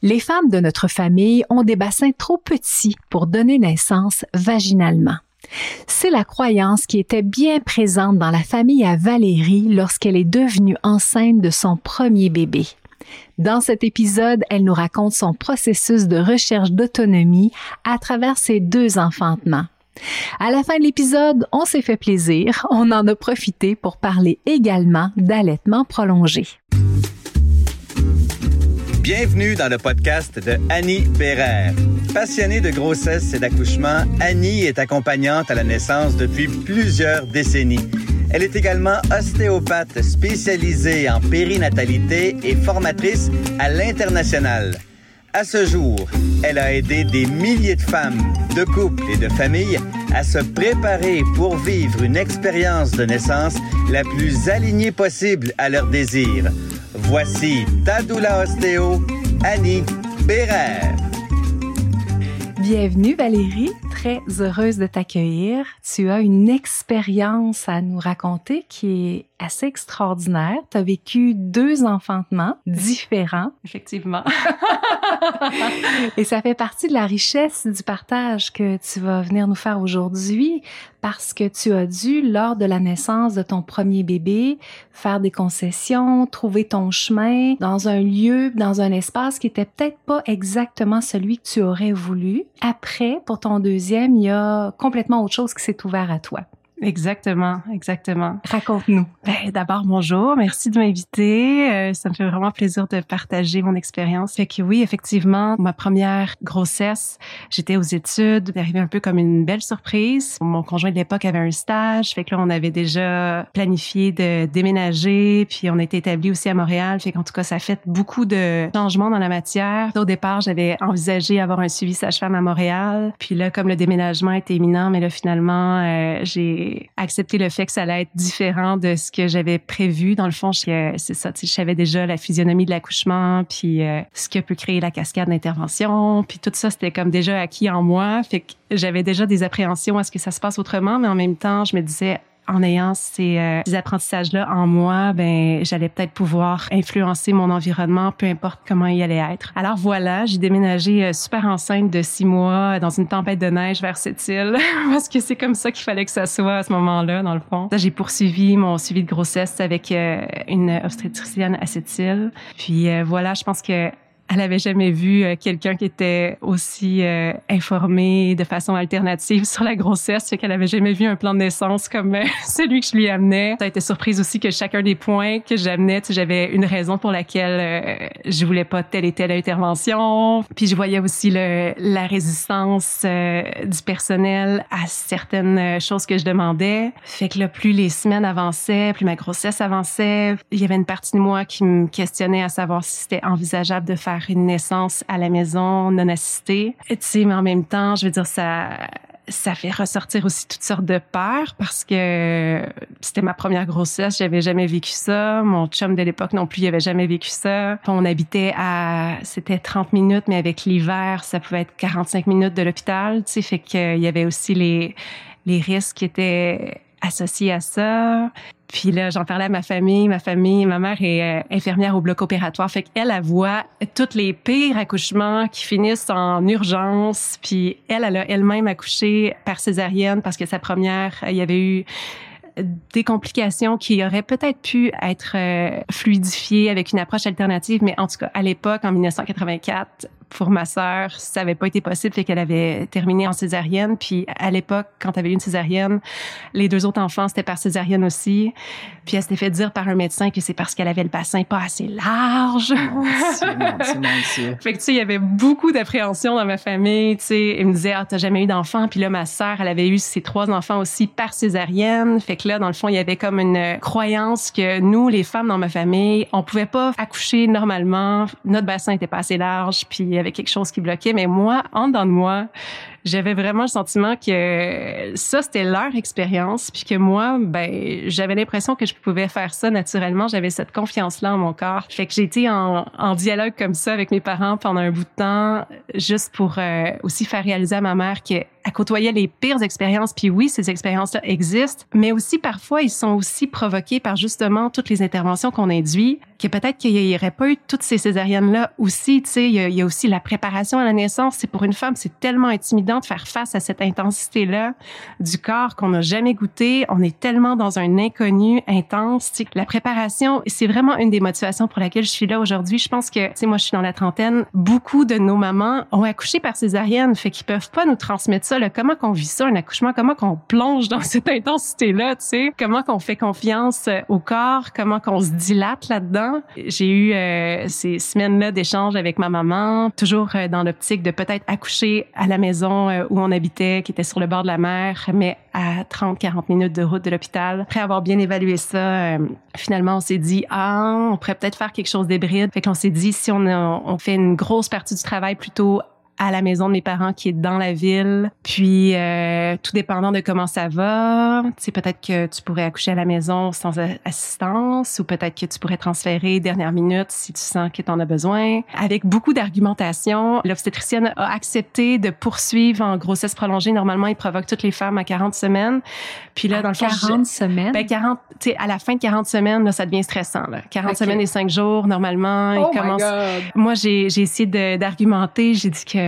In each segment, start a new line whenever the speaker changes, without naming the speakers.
Les femmes de notre famille ont des bassins trop petits pour donner naissance vaginalement. C'est la croyance qui était bien présente dans la famille à Valérie lorsqu'elle est devenue enceinte de son premier bébé. Dans cet épisode, elle nous raconte son processus de recherche d'autonomie à travers ses deux enfantements. À la fin de l'épisode, on s'est fait plaisir, on en a profité pour parler également d'allaitement prolongé.
Bienvenue dans le podcast de Annie Bérère. Passionnée de grossesse et d'accouchement, Annie est accompagnante à la naissance depuis plusieurs décennies. Elle est également ostéopathe spécialisée en périnatalité et formatrice à l'international. À ce jour, elle a aidé des milliers de femmes, de couples et de familles à se préparer pour vivre une expérience de naissance la plus alignée possible à leurs désirs. Voici Tadoula Ostéo, Annie Bérère.
Bienvenue Valérie, très heureuse de t'accueillir. Tu as une expérience à nous raconter qui est assez extraordinaire. Tu as vécu deux enfantements différents.
Effectivement.
Et ça fait partie de la richesse du partage que tu vas venir nous faire aujourd'hui parce que tu as dû, lors de la naissance de ton premier bébé, faire des concessions, trouver ton chemin dans un lieu, dans un espace qui était peut-être pas exactement celui que tu aurais voulu. Après, pour ton deuxième, il y a complètement autre chose qui s'est ouvert à toi.
Exactement, exactement.
Raconte-nous.
Ben, D'abord, bonjour, merci de m'inviter. Euh, ça me fait vraiment plaisir de partager mon expérience. Fait que oui, effectivement, ma première grossesse, j'étais aux études, arrivé un peu comme une belle surprise. Mon conjoint de l'époque avait un stage, fait que là, on avait déjà planifié de déménager, puis on était établi aussi à Montréal. Fait qu'en tout cas, ça a fait beaucoup de changements dans la matière. Au départ, j'avais envisagé avoir un suivi sage-femme à Montréal, puis là, comme le déménagement était imminent, mais là, finalement, euh, j'ai accepter le fait que ça allait être différent de ce que j'avais prévu. Dans le fond, c'est ça, je savais déjà la physionomie de l'accouchement, puis euh, ce que peut créer la cascade d'intervention, puis tout ça, c'était comme déjà acquis en moi. J'avais déjà des appréhensions à ce que ça se passe autrement, mais en même temps, je me disais, en ayant ces, euh, apprentissages-là en moi, ben j'allais peut-être pouvoir influencer mon environnement, peu importe comment il allait être. Alors voilà, j'ai déménagé euh, super enceinte de six mois dans une tempête de neige vers cette île, parce que c'est comme ça qu'il fallait que ça soit à ce moment-là, dans le fond. J'ai poursuivi mon suivi de grossesse avec euh, une obstétricienne à cette île. Puis voilà, je pense que elle avait jamais vu euh, quelqu'un qui était aussi euh, informé de façon alternative sur la grossesse, fait qu'elle avait jamais vu un plan de naissance comme euh, celui que je lui amenais. Ça a été surprise aussi que chacun des points que j'amenais, j'avais une raison pour laquelle je voulais pas telle et telle intervention. Puis je voyais aussi le, la résistance du personnel à certaines choses que je demandais. Fait que là, plus les semaines avançaient, plus ma grossesse avançait, il y avait une partie de moi qui me questionnait à savoir si c'était envisageable de faire une naissance à la maison non assistée. Tu sais, mais en même temps, je veux dire, ça, ça fait ressortir aussi toutes sortes de peurs parce que c'était ma première grossesse, j'avais jamais vécu ça. Mon chum de l'époque non plus, il avait jamais vécu ça. On habitait à, c'était 30 minutes, mais avec l'hiver, ça pouvait être 45 minutes de l'hôpital, tu sais, fait qu'il y avait aussi les, les risques qui étaient associés à ça. Puis là, j'en parlais à ma famille. Ma famille, ma mère est euh, infirmière au bloc opératoire. Fait qu'elle, elle voit tous les pires accouchements qui finissent en urgence. Puis elle, elle a elle-même accouché par césarienne parce que sa première, il y avait eu des complications qui auraient peut-être pu être euh, fluidifiées avec une approche alternative, mais en tout cas, à l'époque, en 1984, pour ma sœur, ça avait pas été possible, fait qu'elle avait terminé en césarienne. Puis à l'époque, quand elle avait eu une césarienne, les deux autres enfants, c'était par césarienne aussi. Puis elle s'était fait dire par un médecin que c'est parce qu'elle avait le bassin pas assez large. fait que tu sais, il y avait beaucoup d'appréhension dans ma famille. Tu sais, elle me disait, ah, t'as jamais eu d'enfant? Puis là, ma sœur, elle avait eu ses trois enfants aussi par césarienne. Fait que là, dans le fond, il y avait comme une croyance que nous, les femmes dans ma famille, on pouvait pas accoucher normalement. Notre bassin était pas assez large. Puis y avait quelque chose qui bloquait. Mais moi, en dedans de moi, j'avais vraiment le sentiment que ça, c'était leur expérience, puis que moi, ben, j'avais l'impression que je pouvais faire ça naturellement. J'avais cette confiance-là en mon corps. Fait que j'ai été en, en, dialogue comme ça avec mes parents pendant un bout de temps, juste pour euh, aussi faire réaliser à ma mère qu'elle elle côtoyait les pires expériences. Puis oui, ces expériences-là existent, mais aussi parfois, ils sont aussi provoqués par justement toutes les interventions qu'on induit, que peut-être qu'il n'y aurait pas eu toutes ces césariennes-là aussi. Tu sais, il, il y, a, aussi la préparation à la naissance. C'est pour une femme, c'est tellement intimidant de faire face à cette intensité-là du corps qu'on n'a jamais goûté. On est tellement dans un inconnu intense. Tu sais, la préparation, c'est vraiment une des motivations pour laquelle je suis là aujourd'hui. Je pense que, tu sais, moi, je suis dans la trentaine. Beaucoup de nos mamans ont accouché par césarienne, fait qu'ils peuvent pas nous transmettre ça. Comment qu'on vit ça, un accouchement? Comment qu'on plonge dans cette intensité-là, tu sais? Comment qu'on fait confiance euh, au corps? Comment qu'on se dilate là-dedans? J'ai eu euh, ces semaines-là d'échange avec ma maman, toujours euh, dans l'optique de peut-être accoucher à la maison où on habitait, qui était sur le bord de la mer, mais à 30-40 minutes de route de l'hôpital. Après avoir bien évalué ça, finalement, on s'est dit, ah, on pourrait peut-être faire quelque chose d'hybride. Fait qu'on s'est dit, si on, on fait une grosse partie du travail plutôt à la maison de mes parents qui est dans la ville. Puis, euh, tout dépendant de comment ça va, tu sais, peut-être que tu pourrais accoucher à la maison sans assistance ou peut-être que tu pourrais transférer dernière minute si tu sens que tu en as besoin. Avec beaucoup d'argumentation, l'obstétricienne a accepté de poursuivre en grossesse prolongée. Normalement, il provoque toutes les femmes à 40 semaines. Puis là, dans le
40 semaines?
Ben, 40, tu sais, à la fin de 40 semaines, là, ça devient stressant, là. 40 semaines et 5 jours, normalement.
Oh il commence...
Moi, j'ai essayé d'argumenter. J'ai dit que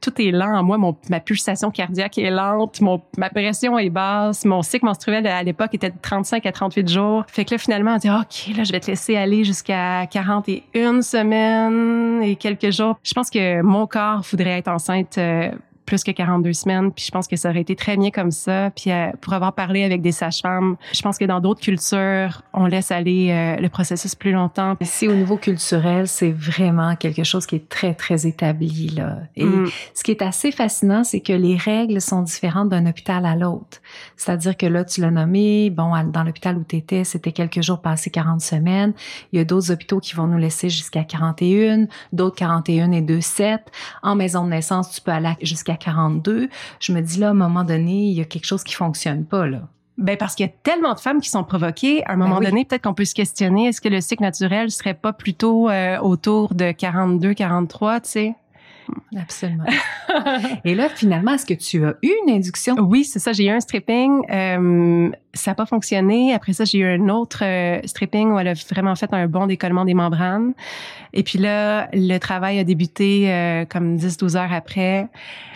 tout est lent en moi. Mon, ma pulsation cardiaque est lente, mon, ma pression est basse, mon cycle menstruel à l'époque était de 35 à 38 jours. Fait que là, finalement, on dit, OK, là, je vais te laisser aller jusqu'à 41 semaines et quelques jours. Je pense que mon corps voudrait être enceinte euh, plus que 42 semaines. Puis je pense que ça aurait été très bien comme ça. Puis euh, pour avoir parlé avec des sages-femmes, je pense que dans d'autres cultures, on laisse aller euh, le processus plus longtemps.
Ici, au niveau culturel, c'est vraiment quelque chose qui est très, très établi. Là. Et mm. ce qui est assez fascinant, c'est que les règles sont différentes d'un hôpital à l'autre. C'est-à-dire que là, tu l'as nommé, bon, dans l'hôpital où tu étais, c'était quelques jours passés 40 semaines. Il y a d'autres hôpitaux qui vont nous laisser jusqu'à 41, d'autres 41 et 2, 7. En maison de naissance, tu peux aller jusqu'à 42, je me dis là, à un moment donné, il y a quelque chose qui fonctionne pas, là.
Ben parce qu'il y a tellement de femmes qui sont provoquées. À un moment ben donné, peut-être qu'on peut se questionner est-ce que le cycle naturel serait pas plutôt euh, autour de 42, 43, tu sais?
Absolument. Et là, finalement, est-ce que tu as eu une induction?
Oui, c'est ça. J'ai eu un stripping. Euh, ça n'a pas fonctionné. Après ça, j'ai eu un autre euh, stripping où elle a vraiment fait un bon décollement des membranes. Et puis là, le travail a débuté euh, comme 10-12 heures après.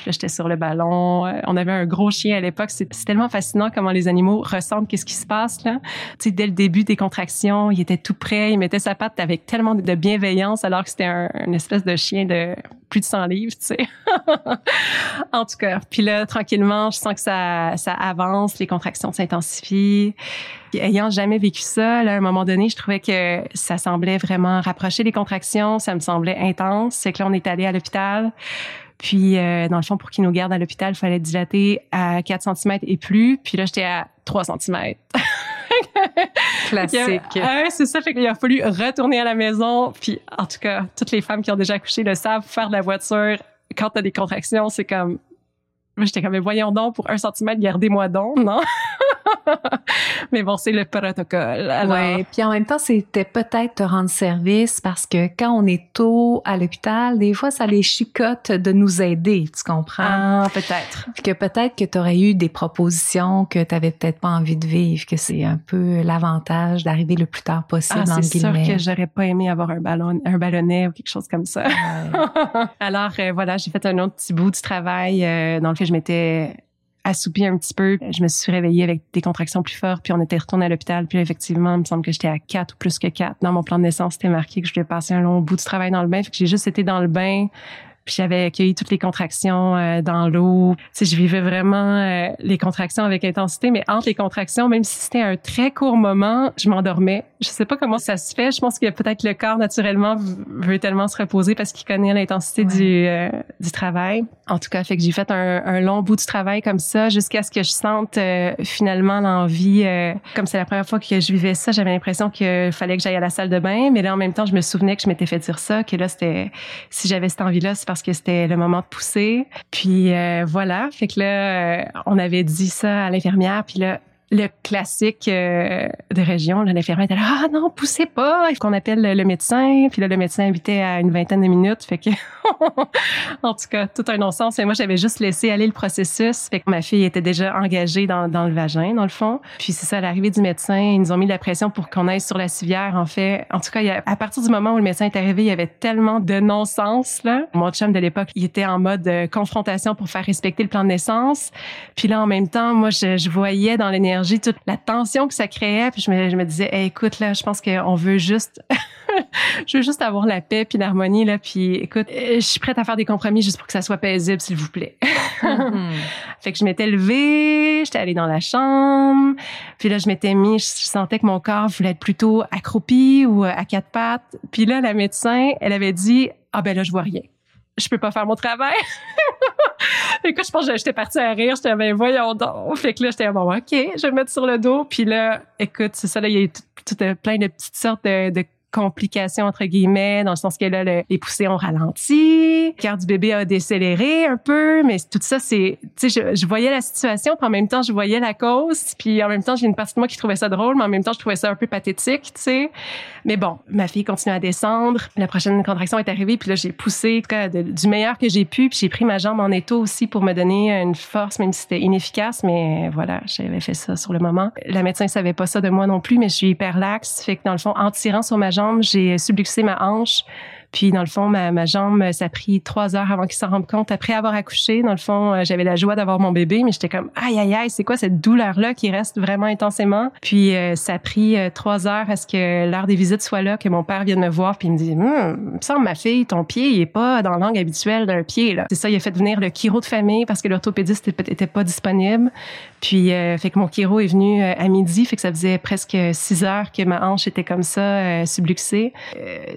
Là, j'étais sur le ballon. On avait un gros chien à l'époque. C'est tellement fascinant comment les animaux ressentent qu'est-ce qui se passe là. Tu sais, dès le début des contractions, il était tout prêt. Il mettait sa patte avec tellement de bienveillance alors que c'était un, une espèce de chien de plus de 100 livres, tu sais. en tout cas, puis là, tranquillement, je sens que ça, ça avance, les contractions s'intensifient. Ayant jamais vécu ça, là, à un moment donné, je trouvais que ça semblait vraiment rapprocher les contractions, ça me semblait intense. C'est que là, on est allé à l'hôpital. Puis, euh, dans le fond, pour qu'ils nous gardent à l'hôpital, il fallait dilater à 4 cm et plus. Puis là, j'étais à 3 cm.
Classique.
c'est ça, fait qu'il a fallu retourner à la maison. Puis, en tout cas, toutes les femmes qui ont déjà accouché le savent, faire de la voiture, quand t'as des contractions, c'est comme J'étais comme, voyons donc, pour un centimètre, gardez-moi donc, non? mais bon, c'est le protocole.
Alors... Ouais, puis en même temps, c'était peut-être te rendre service parce que quand on est tôt à l'hôpital, des fois, ça les chicote de nous aider, tu comprends?
Ah, peut-être.
Puis que peut-être que tu aurais eu des propositions que tu avais peut-être pas envie de vivre, que c'est un peu l'avantage d'arriver le plus tard possible,
ah, c'est sûr que j'aurais pas aimé avoir un ballon, un ballonnet ou quelque chose comme ça. Alors, euh, voilà, j'ai fait un autre petit bout du travail euh, dans lequel je m'étais assoupie un petit peu. Je me suis réveillée avec des contractions plus fortes, puis on était retourné à l'hôpital. Puis effectivement, il me semble que j'étais à 4 ou plus que 4. Dans mon plan de naissance, c'était marqué que je devais passer un long bout de travail dans le bain. Fait que j'ai juste été dans le bain, puis j'avais accueilli toutes les contractions euh, dans l'eau. Tu je vivais vraiment euh, les contractions avec intensité, mais entre les contractions, même si c'était un très court moment, je m'endormais. Je sais pas comment ça se fait. Je pense que peut-être le corps naturellement veut tellement se reposer parce qu'il connaît l'intensité du euh, du travail. En tout cas, fait que j'ai fait un, un, long bout du travail comme ça jusqu'à ce que je sente finalement l'envie. comme c'est la première fois que je vivais ça, j'avais l'impression qu'il fallait que j'aille à la salle de bain, mais là en même temps, je me souvenais que je m'étais fait dire ça, que là c'était si j'avais cette envie-là, c'est parce que c'était le moment de pousser. Puis euh, voilà, fait que là, euh, on avait dit ça à l'infirmière, puis là, le classique euh, de région, l'infirmière était là, ah non, poussez pas, il faut qu'on appelle le médecin. Puis là, le médecin invitait à une vingtaine de minutes. Fait que, en tout cas, tout un non-sens. Et moi, j'avais juste laissé aller le processus. Fait que ma fille était déjà engagée dans, dans le vagin, dans le fond. Puis c'est ça, l'arrivée du médecin, ils nous ont mis de la pression pour qu'on aille sur la civière, en fait. En tout cas, il à partir du moment où le médecin est arrivé, il y avait tellement de non-sens, là. Mon chum de l'époque, il était en mode euh, confrontation pour faire respecter le plan de naissance. Puis là, en même temps, moi, je, je voyais dans l'énergie toute la tension que ça créait. Puis je me, je me disais, écoute, là, je pense qu'on veut juste, je veux juste avoir la paix puis l'harmonie, là. Puis écoute, euh, je suis prête à faire des compromis juste pour que ça soit paisible, s'il vous plaît. Mm-hmm. fait que je m'étais levée, j'étais allée dans la chambre. Puis là, je m'étais mis, je sentais que mon corps voulait être plutôt accroupi ou euh, à quatre pattes. Puis là, la médecin, elle avait dit, ah ben là, je vois rien je peux pas faire mon travail. Écoute, je pense que j'étais partie à rire. J'étais, ben, voyons donc. Fait que là, j'étais, bon, OK, je vais me mettre sur le dos. Puis là, écoute, c'est ça, là, il y a tout, plein de petites sortes de complications entre guillemets dans le sens que là les poussées ont ralenti, le cœur du bébé a décéléré un peu, mais tout ça c'est tu sais je, voyais la situation puis en même temps je voyais la cause puis en même temps j'ai une partie de moi qui trouvait ça drôle mais en même temps je trouvais ça un peu pathétique, tu sais. Mais bon, ma fille continue à descendre, la prochaine contraction est arrivée puis là j'ai poussé en tout cas du meilleur que j'ai pu puis j'ai pris ma jambe en étau aussi pour me donner une force même si c'était inefficace mais voilà, j'avais fait ça sur le moment. La médecin savait pas ça de moi non plus mais je suis hyper laxe, fait que dans le fond en tirant sur ma jambe j'ai subluxé ma hanche puis dans le fond, ma, jambe, ça a pris trois heures avant qu'il s'en rende compte. Après avoir accouché, dans le fond, euh, j'avais la joie d'avoir mon bébé, mais j'étais comme aïe aïe aïe, c'est quoi cette douleur là qui reste vraiment intensément? Puis euh, ça a pris euh, trois heures à ce que l'heure des visites soit là, que mon père vienne me voir, puis il me dit, hum, me semble ma fille, ton pied, il est pas dans la langue habituelle d'un pied là. C'est ça, il a fait venir le chiro de famille parce que l'orthopédiste était pas disponible. Puis fait que mon chiro est venu à midi, fait que ça faisait presque six heures que ma hanche était comme ça subluxée.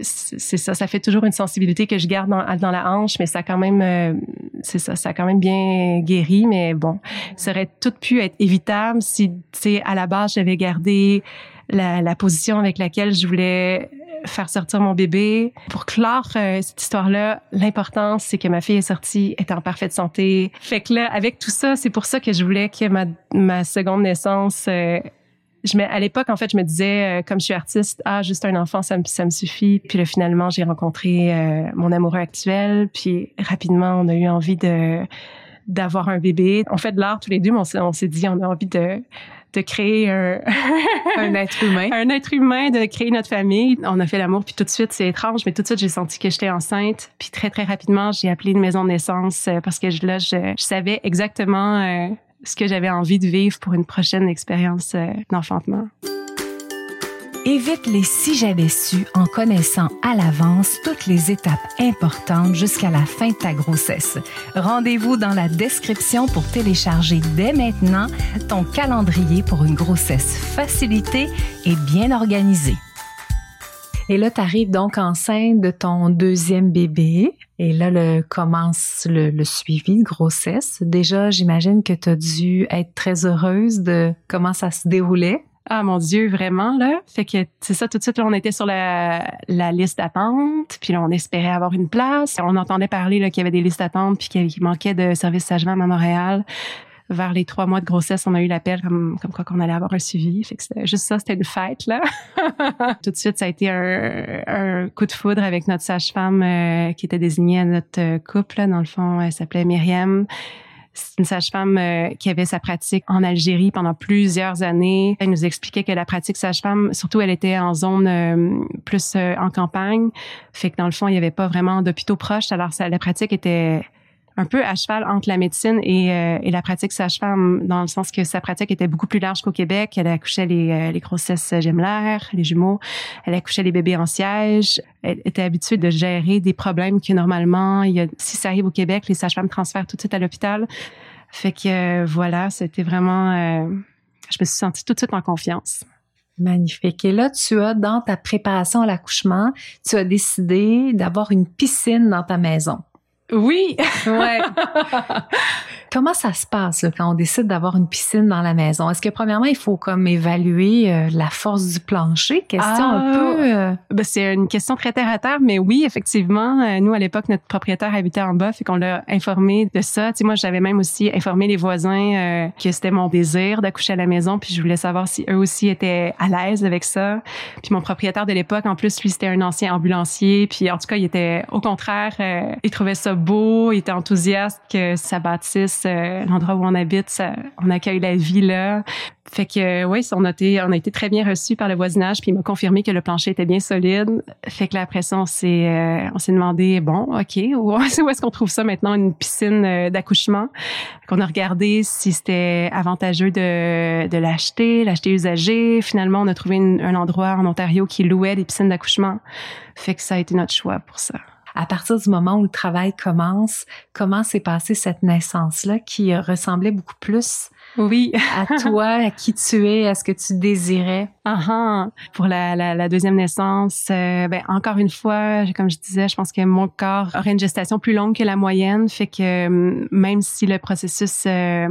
c'est ça, ça fait toujours une sensibilité que je garde dans, dans la hanche, mais ça a quand même, euh, c'est ça, ça a quand même bien guéri. Mais bon, ça aurait tout pu être évitable si, tu sais, à la base, j'avais gardé la, la, position avec laquelle je voulais faire sortir mon bébé. Pour clore euh, cette histoire-là, l'important, c'est que ma fille est sortie, est en parfaite santé. Fait que là, avec tout ça, c'est pour ça que je voulais que ma, ma seconde naissance euh, je à l'époque en fait je me disais euh, comme je suis artiste ah juste un enfant ça me ça me suffit puis là finalement j'ai rencontré euh, mon amoureux actuel puis rapidement on a eu envie de d'avoir un bébé on fait de l'art tous les deux mais on s'est dit on a envie de de créer un,
un être humain.
un être humain, de créer notre famille. On a fait l'amour, puis tout de suite, c'est étrange, mais tout de suite, j'ai senti que j'étais enceinte. Puis très, très rapidement, j'ai appelé une maison de naissance euh, parce que là, je, je savais exactement ce que j'avais envie de vivre pour une prochaine expérience euh, d'enfantement.
Évite les si j'avais su en connaissant à l'avance toutes les étapes importantes jusqu'à la fin de ta grossesse. Rendez-vous dans la description pour télécharger dès maintenant ton calendrier pour une grossesse facilitée et bien organisée. Et là, tu arrives donc enceinte de ton deuxième bébé. Et là, le, commence le, suivi de grossesse. Déjà, j'imagine que tu as dû être très heureuse de comment ça se déroulait.
Ah mon Dieu, vraiment là. Fait que c'est ça, tout de suite là, on était sur la, liste d'attente, puis là on espérait avoir une place. On entendait parler là qu'il y avait des listes d'attente, puis qu'il manquait de services sagement à Montréal vers les trois mois de grossesse, on a eu l'appel comme, comme quoi qu'on allait avoir un suivi. Fait que c'était juste ça, c'était une fête, là. Tout de suite, ça a été un, un coup de foudre avec notre sage-femme euh, qui était désignée à notre euh, couple. Là. Dans le fond, elle s'appelait Myriam. C'est une sage-femme euh, qui avait sa pratique en Algérie pendant plusieurs années. Elle nous expliquait que la pratique sage-femme, surtout, elle était en zone plus en campagne. Fait que dans le fond, il n'y avait pas vraiment d'hôpitaux proches. Alors, ça, la pratique était un peu à cheval entre la médecine et, euh, et la pratique sage-femme, dans le sens que sa pratique était beaucoup plus large qu'au Québec. Elle accouchait les, euh, les grossesses gemelaires, les jumeaux. Elle accouchait les bébés en siège. Elle était habituée de gérer des problèmes que normalement, il y a, si ça arrive au Québec, les sages-femmes transfèrent tout de suite à l'hôpital. Fait que euh, voilà, c'était vraiment... je me suis sentie tout de suite en confiance.
Magnifique. Et là, tu as, dans ta préparation à l'accouchement, tu as décidé d'avoir une piscine dans ta maison.
Oui.
ouais. Comment ça se passe quand on décide d'avoir une piscine dans la maison? Est-ce que premièrement, il faut comme évaluer euh, la force du plancher? Question un
Ah,
peu... euh,
Ben, c'est une question très terre à terre, mais oui, effectivement, euh, nous à l'époque, notre propriétaire habitait en bas, fait qu'on l'a informé de ça. Tu sais, moi, j'avais même aussi informé les voisins euh, que c'était mon désir d'accoucher à la maison, puis je voulais savoir si eux aussi étaient à l'aise avec ça. Puis mon propriétaire de l'époque, en plus, lui, c'était un ancien ambulancier, puis en tout cas, il était au contraire, euh, il trouvait ça beau, il était enthousiaste que ça bâtisse euh, l'endroit où on habite, ça, on accueille la vie là. Fait que oui, on a été on a été très bien reçus par le voisinage puis il m'a confirmé que le plancher était bien solide. Fait que là après ça on s'est euh, demandé bon, OK, où, est-ce qu'on trouve ça maintenant une piscine euh, d'accouchement? Qu'on a regardé si c'était avantageux de de l'acheter, l'acheter usagé. Finalement, on a trouvé un endroit en Ontario qui louait des piscines d'accouchement. Fait que ça a été notre choix pour ça.
À partir du moment où le travail commence, comment s'est passée cette naissance-là qui ressemblait beaucoup plus
Oui.
à toi, à qui tu es, à ce que tu désirais?
Ah ah. Pour la, la, la deuxième naissance, euh, ben encore une fois, comme je disais, je pense que mon corps aurait une gestation plus longue que la moyenne, fait que euh, même si le processus, euh,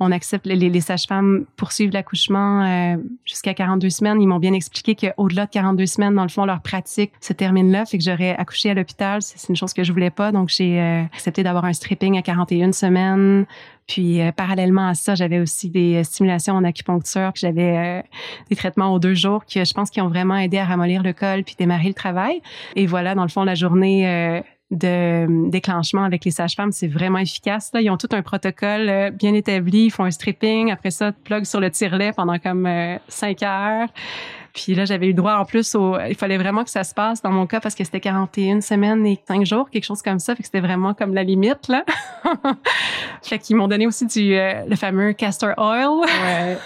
on accepte les, les sages-femmes poursuivent l'accouchement euh, jusqu'à 42 semaines, ils m'ont bien expliqué qu'au-delà de 42 semaines, dans le fond, leur pratique se termine là, fait que j'aurais accouché à l'hôpital, c'est c'est une chose que je voulais pas, donc j'ai euh, accepté d'avoir un stripping à 41 semaines. Puis euh, parallèlement à ça, j'avais aussi des euh, stimulations en acupuncture, puis j'avais euh, des traitements aux deux jours que je pense qui ont vraiment aidé à ramollir le col puis démarrer le travail. Et voilà, dans le fond, la journée euh, de euh, déclenchement avec les sages-femmes, c'est vraiment efficace. Là, ils ont tout un protocole euh, bien établi. Ils font un stripping. Après ça, plug sur le tire-lait pendant comme cinq heures. Puis là, j'avais eu droit en plus au... Il fallait vraiment que ça se passe dans mon cas parce que c'était 41 semaines et 5 jours, quelque chose comme ça. Fait que c'était vraiment comme la limite, là. fait qu'ils m'ont donné aussi du... euh, le fameux castor oil.
Ouais.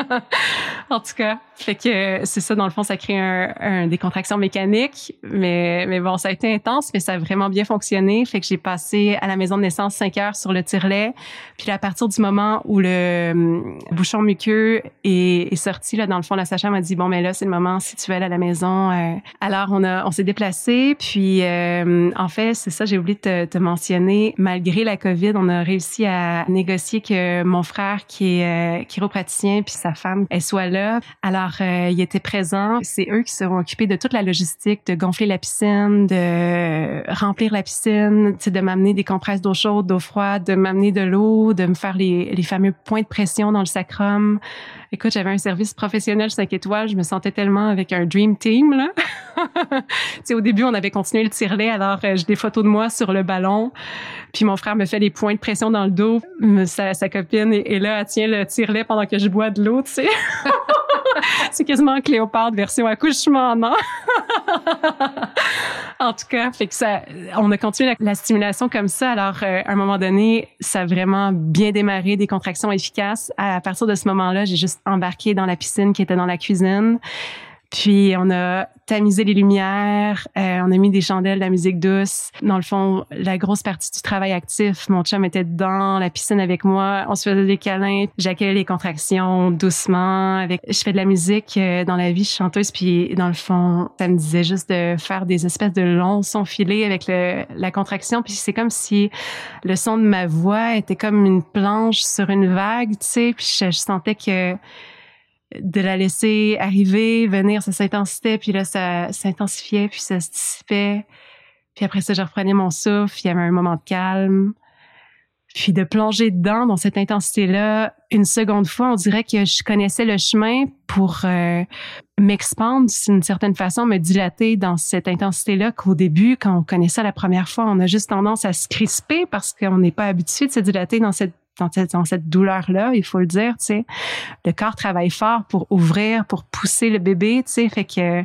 en tout cas, fait que euh, c'est ça dans le fond, ça crée un, un- des contractions mécaniques, mais mais bon, ça a été intense, mais ça a vraiment bien fonctionné. Fait que j'ai passé à la maison de naissance cinq heures sur le tire-lait, puis là, à partir du moment où le hum, bouchon muqueux est, est sorti là, dans le fond, la sage m'a dit mais là c'est le moment si tu veux aller à la maison. euh. alors on on s'est déplacé, puis euh, en fait c'est ça, j'ai oublié de te, mentionner. Malgré la COVID, on a réussi à négocier que mon frère qui est euh, chiropraticien puis sa femme elle soit là. Alors il était présent. C'est eux qui seront occupés de toute la logistique, de gonfler la piscine, de remplir la piscine, de m'amener des compresses d'eau chaude, d'eau froide, de m'amener de l'eau, de me faire les, les fameux points de pression dans le sacrum. Écoute, j'avais un service professionnel 5 étoiles. Je me sentais tellement avec un dream team, là. au début, on avait continué le tire-lait, alors euh, j'ai des photos de moi sur le ballon. Puis mon frère me fait les points de pression dans le dos. Sa, copine est, là, elle tient le tire-lait pendant que je bois de l'eau, tu sais. C'est quasiment Cléopâtre version accouchement, non? en tout cas, fait que ça, on a continué la, la stimulation comme ça. Alors, euh, à un moment donné, ça a vraiment bien démarré, des contractions efficaces. À, partir de ce moment-là, j'ai juste embarqué dans la piscine qui était dans la cuisine. Puis on a tamisé les lumières, euh, on a mis des chandelles, de la musique douce. Dans le fond, la grosse partie du travail actif, mon chum était dans la piscine avec moi, on se faisait des câlins, j'accueillais les contractions doucement. Avec, je fais de la musique euh, dans la vie, chanteuse, puis dans le fond, ça me disait juste de faire des espèces de longs sons filés avec le, la contraction. Puis c'est comme si le son de ma voix était comme une planche sur une vague, tu sais. Puis je, je sentais que de la laisser arriver, venir, ça s'intensifiait, puis là, ça s'intensifiait, puis ça se dissipait. Puis après ça, je reprenais mon souffle, il y avait un moment de calme. Puis de plonger dedans, dans cette intensité-là, une seconde fois, on dirait que je connaissais le chemin pour euh, m'expandre d'une certaine façon, me dilater dans cette intensité-là qu'au début, quand on connaît ça la première fois, on a juste tendance à se crisper parce qu'on n'est pas habitué de se dilater dans cette dans cette, dans cette douleur-là, il faut le dire, tu sais. Le corps travaille fort pour ouvrir, pour pousser le bébé, tu sais. Fait que,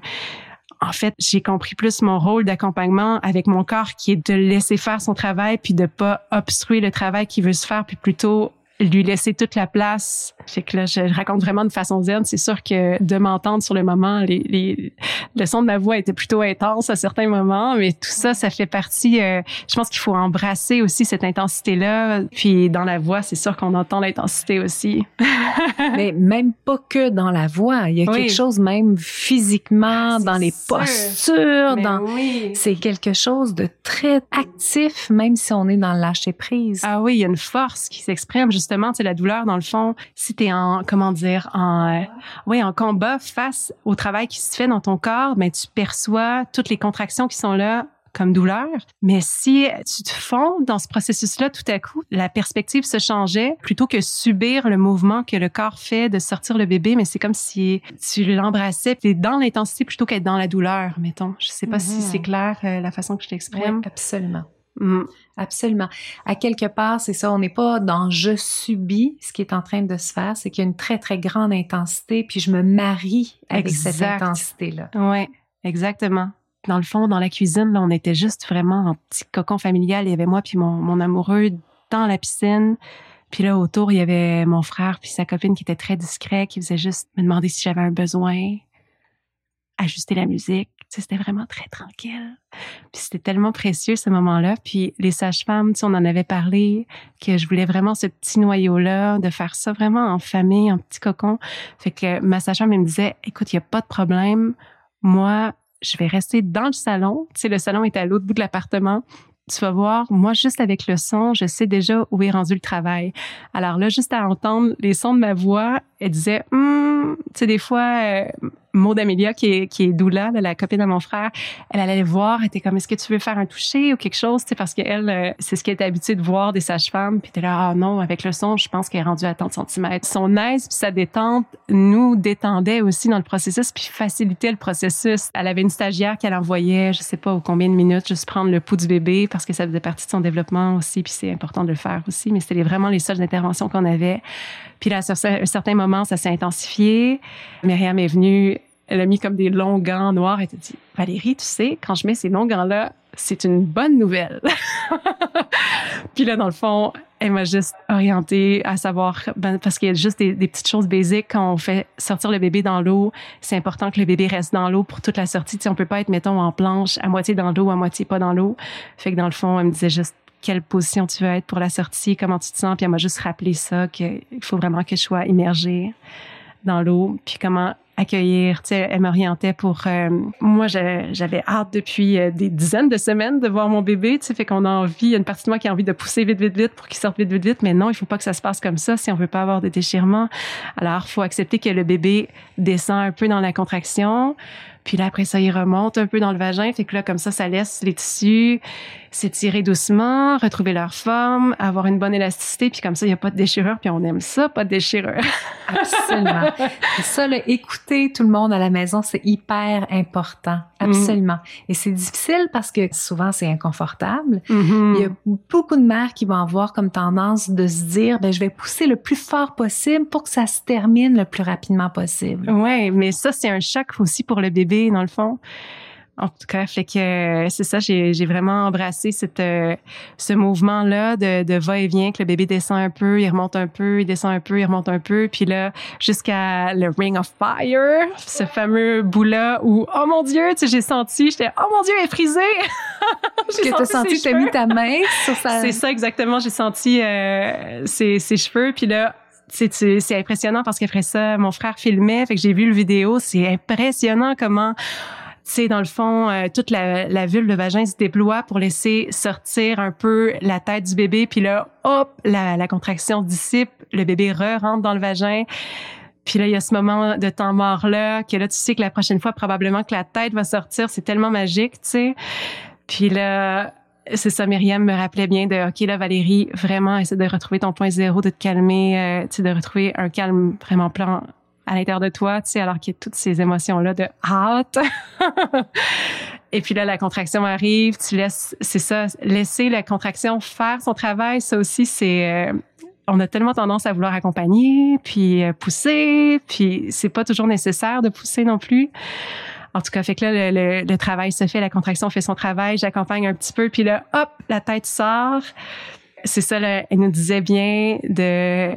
en fait, j'ai compris plus mon rôle d'accompagnement avec mon corps qui est de laisser faire son travail puis de pas obstruer le travail qui veut se faire puis plutôt lui laisser toute la place. Fait que là, je raconte vraiment de façon zen. C'est sûr que de m'entendre sur le moment, les, les, le son de ma voix était plutôt intense à certains moments, mais tout ça, ça fait partie. Euh, je pense qu'il faut embrasser aussi cette intensité-là. Puis dans la voix, c'est sûr qu'on entend l'intensité aussi.
mais même pas que dans la voix. Il y a quelque chose même physiquement, dans les postures, dans. Oui. C'est quelque chose de très actif, même si on est dans le lâcher prise.
Ah oui, il y a une force qui s'exprime justement. Tu sais, la douleur, dans le fond, si t'es en, comment dire, en, euh, oui, en combat face au travail qui se fait dans ton corps, mais ben, tu perçois toutes les contractions qui sont là comme douleur. Mais si tu te fonds dans ce processus-là, tout à coup, la perspective se changeait plutôt que subir le mouvement que le corps fait de sortir le bébé, mais c'est comme si tu l'embrassais, tu es dans l'intensité plutôt qu'être dans la douleur, mettons. Je sais pas si mm-hmm. c'est clair euh, la façon que je t'exprime.
absolument. Mm. Absolument. À quelque part, c'est ça, on n'est pas dans je subis ce qui est en train de se faire, c'est qu'il y a une très, très grande intensité, puis je me marie avec cette intensité-là.
Oui, exactement. Dans le fond, dans la cuisine, là, on était juste vraiment en petit cocon familial. Il y avait moi puis mon, mon amoureux dans la piscine. Puis là, autour, il y avait mon frère puis sa copine qui était très discret, qui faisait juste me demander si j'avais un besoin, ajuster la musique c'était vraiment très tranquille. Puis c'était tellement précieux ce moment-là. Puis les sages-femmes, on en avait parlé, que je voulais vraiment ce petit noyau-là, de faire ça vraiment en famille, en petit cocon. Fait que ma sage-femme, elle me disait, écoute, il n'y a pas de problème. Moi, je vais rester dans le salon. Tu sais, le salon est à l'autre bout de l'appartement tu vas voir, moi, juste avec le son, je sais déjà où est rendu le travail. Alors là, juste à entendre les sons de ma voix, elle disait, hum, tu sais, des fois, euh, Maud Amélia, qui est, qui est doula, la copine de mon frère, elle allait voir, elle était comme, est-ce que tu veux faire un toucher ou quelque chose, tu sais, parce qu'elle, euh, c'est ce qu'elle est habituée de voir des sages-femmes, puis t'es là, ah non, avec le son, je pense qu'elle est rendue à tant de centimètres. Son aise puis sa détente nous détendait aussi dans le processus, puis facilitait le processus. Elle avait une stagiaire qu'elle envoyait, je sais pas au combien de minutes, juste prendre le pouls du bébé, parce que ça faisait partie de son développement aussi, puis c'est important de le faire aussi, mais c'était vraiment les seules interventions qu'on avait. Puis là, sur un certain ça s'est intensifié. Myriam est venue elle a mis comme des longs gants noirs. Elle t'a dit, Valérie, tu sais, quand je mets ces longs gants-là, c'est une bonne nouvelle. puis là, dans le fond, elle m'a juste orientée à savoir, ben, parce qu'il y a juste des, petites choses basiques quand on fait sortir le bébé dans l'eau. C'est important que le bébé reste dans l'eau pour toute la sortie. Tu sais, on peut pas être, mettons, en planche, à moitié dans l'eau, à moitié pas dans l'eau. Fait que dans le fond, elle me disait juste quelle position tu veux être pour la sortie, comment tu te sens. Puis elle m'a juste rappelé ça, qu'il faut vraiment que je sois immergée dans l'eau, puis comment accueillir. Tu sais, elle m'orientait pour. Euh, moi, j'avais hâte depuis euh, des dizaines de semaines de voir mon bébé. Tu sais, fait qu'on a envie. Une partie de moi qui a envie de pousser vite, vite, vite pour qu'il sorte vite, vite, vite. Mais non, il faut pas que ça se passe comme ça si on veut pas avoir de déchirement. Alors, faut accepter que le bébé descend un peu dans la contraction. Puis là, après ça, il remonte un peu dans le vagin. Fait que là, comme ça, ça laisse les tissus s'étirer doucement, retrouver leur forme, avoir une bonne élasticité. Puis comme ça, il n'y a pas de déchirure. Puis on aime ça, pas de déchirure.
Absolument. ça, là, écouter tout le monde à la maison, c'est hyper important. Absolument. Et c'est difficile parce que souvent, c'est inconfortable. Mm-hmm. Il y a beaucoup de mères qui vont avoir comme tendance de se dire, ben, je vais pousser le plus fort possible pour que ça se termine le plus rapidement possible.
Ouais, mais ça, c'est un choc aussi pour le bébé, dans le fond. En tout cas, fait que euh, c'est ça, j'ai, vraiment embrassé cette, euh, ce mouvement-là de, de va-et-vient, que le bébé descend un peu, il remonte un peu, il descend un peu, il remonte un peu, puis là, jusqu'à le Ring of Fire, ce fameux bout-là où, oh mon Dieu, tu sais, j'ai senti, j'étais, oh mon Dieu, elle est frisée!
j'ai que senti, tu as mis ta main sur sa...
C'est ça, exactement, j'ai senti euh, ses, ses cheveux, puis là, c'est, c'est impressionnant parce qu'après ça, mon frère filmait, fait que j'ai vu le vidéo, c'est impressionnant comment sais, dans le fond, euh, toute la, la vulve, le vagin se déploie pour laisser sortir un peu la tête du bébé. Puis là, hop, la, la contraction dissipe, le bébé re-rentre dans le vagin. Puis là, il y a ce moment de temps mort-là, que là, tu sais que la prochaine fois, probablement que la tête va sortir. C'est tellement magique, tu sais. Puis là, c'est ça, Myriam me rappelait bien de, OK, là, Valérie, vraiment, essaie de retrouver ton point zéro, de te calmer, euh, tu sais, de retrouver un calme vraiment plan, à l'intérieur de toi, tu sais, alors qu'il y a toutes ces émotions-là de hâte. Et puis là, la contraction arrive, tu laisses, c'est ça, laisser la contraction faire son travail, ça aussi, c'est, euh, on a tellement tendance à vouloir accompagner, puis euh, pousser, puis c'est pas toujours nécessaire de pousser non plus. En tout cas, fait que là, le, le travail se fait, la contraction fait son travail, j'accompagne un petit peu, puis là, hop, la tête sort. C'est ça, là, elle nous disait bien de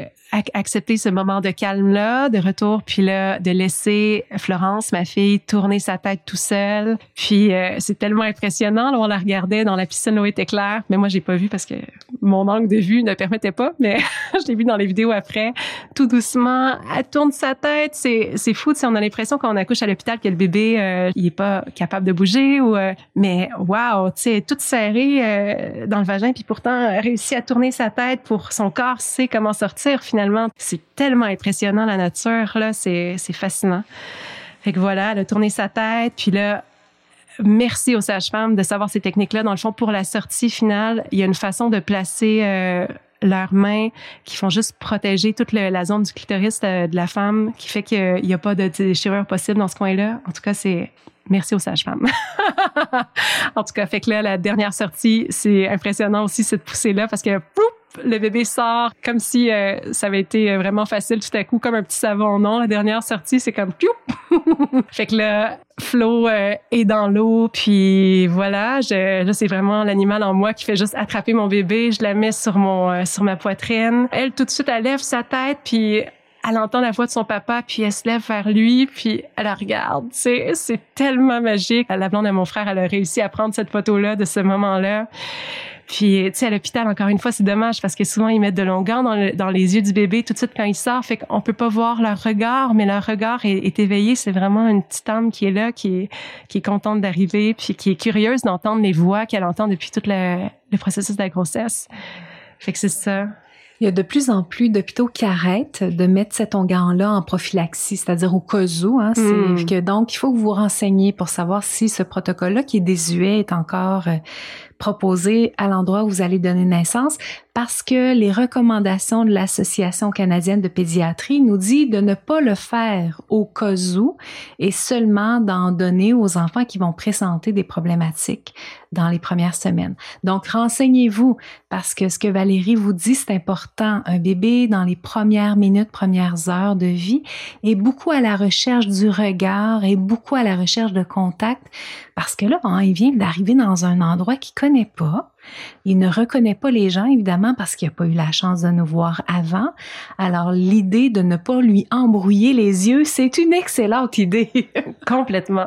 accepter ce moment de calme-là, de retour, puis là, de laisser Florence, ma fille, tourner sa tête tout seule. Puis euh, c'est tellement impressionnant. Là, on la regardait dans la piscine, l'eau était claire, mais moi, j'ai pas vu parce que mon angle de vue ne permettait pas, mais je l'ai vu dans les vidéos après. Tout doucement, elle tourne sa tête. C'est, c'est fou, on a l'impression quand on accouche à l'hôpital que le bébé, euh, il est pas capable de bouger ou... Euh, mais wow, tu sais, toute serrée dans le vagin, puis pourtant réussi à tourner sa tête pour son corps sait comment sortir finalement c'est tellement impressionnant, la nature, là, c'est, fascinant. Fait que voilà, elle a tourné sa tête, puis là, merci aux sages-femmes de savoir ces techniques-là. Dans le fond, pour la sortie finale, il y a une façon de placer euh, leurs mains qui font juste protéger toute la zone du clitoris de, de la femme, qui fait qu'il n'y a pas de déchirure possible dans ce coin-là. En tout cas, c'est merci aux sages-femmes. en tout cas, fait que là, la dernière sortie, c'est impressionnant aussi cette poussée-là parce que le bébé sort comme si euh, ça avait été euh, vraiment facile tout à coup, comme un petit savon. Non, la dernière sortie, c'est comme fait que là, Flo euh, est dans l'eau, puis voilà, je, là c'est vraiment l'animal en moi qui fait juste attraper mon bébé. Je la mets sur mon sur ma poitrine. Elle tout de suite, elle lève sa tête, puis elle entend la voix de son papa, puis elle se lève vers lui, puis elle la regarde. C'est, c'est tellement magique. La blonde de mon frère, elle a réussi à prendre cette photo-là de ce moment-là. Puis, tu sais, à l'hôpital, encore une fois, c'est dommage parce que souvent, ils mettent de longueur dans, dans, les yeux du bébé tout de suite quand il sort. Fait qu'on peut pas voir leur regard, mais leur regard est, éveillé. C'est vraiment une petite âme qui est là, qui est, qui est contente d'arriver, puis qui est curieuse d'entendre les voix qu'elle entend depuis tout le, le processus de la grossesse. Fait que c'est ça.
Il y a de plus en plus d'hôpitaux qui arrêtent de mettre cet onguent-là en prophylaxie, c'est-à-dire au cas où. Hein, hmm. que donc, il faut que vous vous renseigniez pour savoir si ce protocole-là qui est désuet est encore euh, proposé à l'endroit où vous allez donner naissance parce que les recommandations de l'Association canadienne de pédiatrie nous dit de ne pas le faire au cas où et seulement d'en donner aux enfants qui vont présenter des problématiques dans les premières semaines. Donc, renseignez-vous parce que ce que Valérie vous dit, c'est important. Un bébé, dans les premières minutes, premières heures de vie, est beaucoup à la recherche du regard et beaucoup à la recherche de contact parce que là, il vient d'arriver dans un endroit qu'il connaît pas. Il ne reconnaît pas les gens, évidemment, parce qu'il n'a pas eu la chance de nous voir avant. Alors, l'idée de ne pas lui embrouiller les yeux, c'est une excellente idée.
Complètement.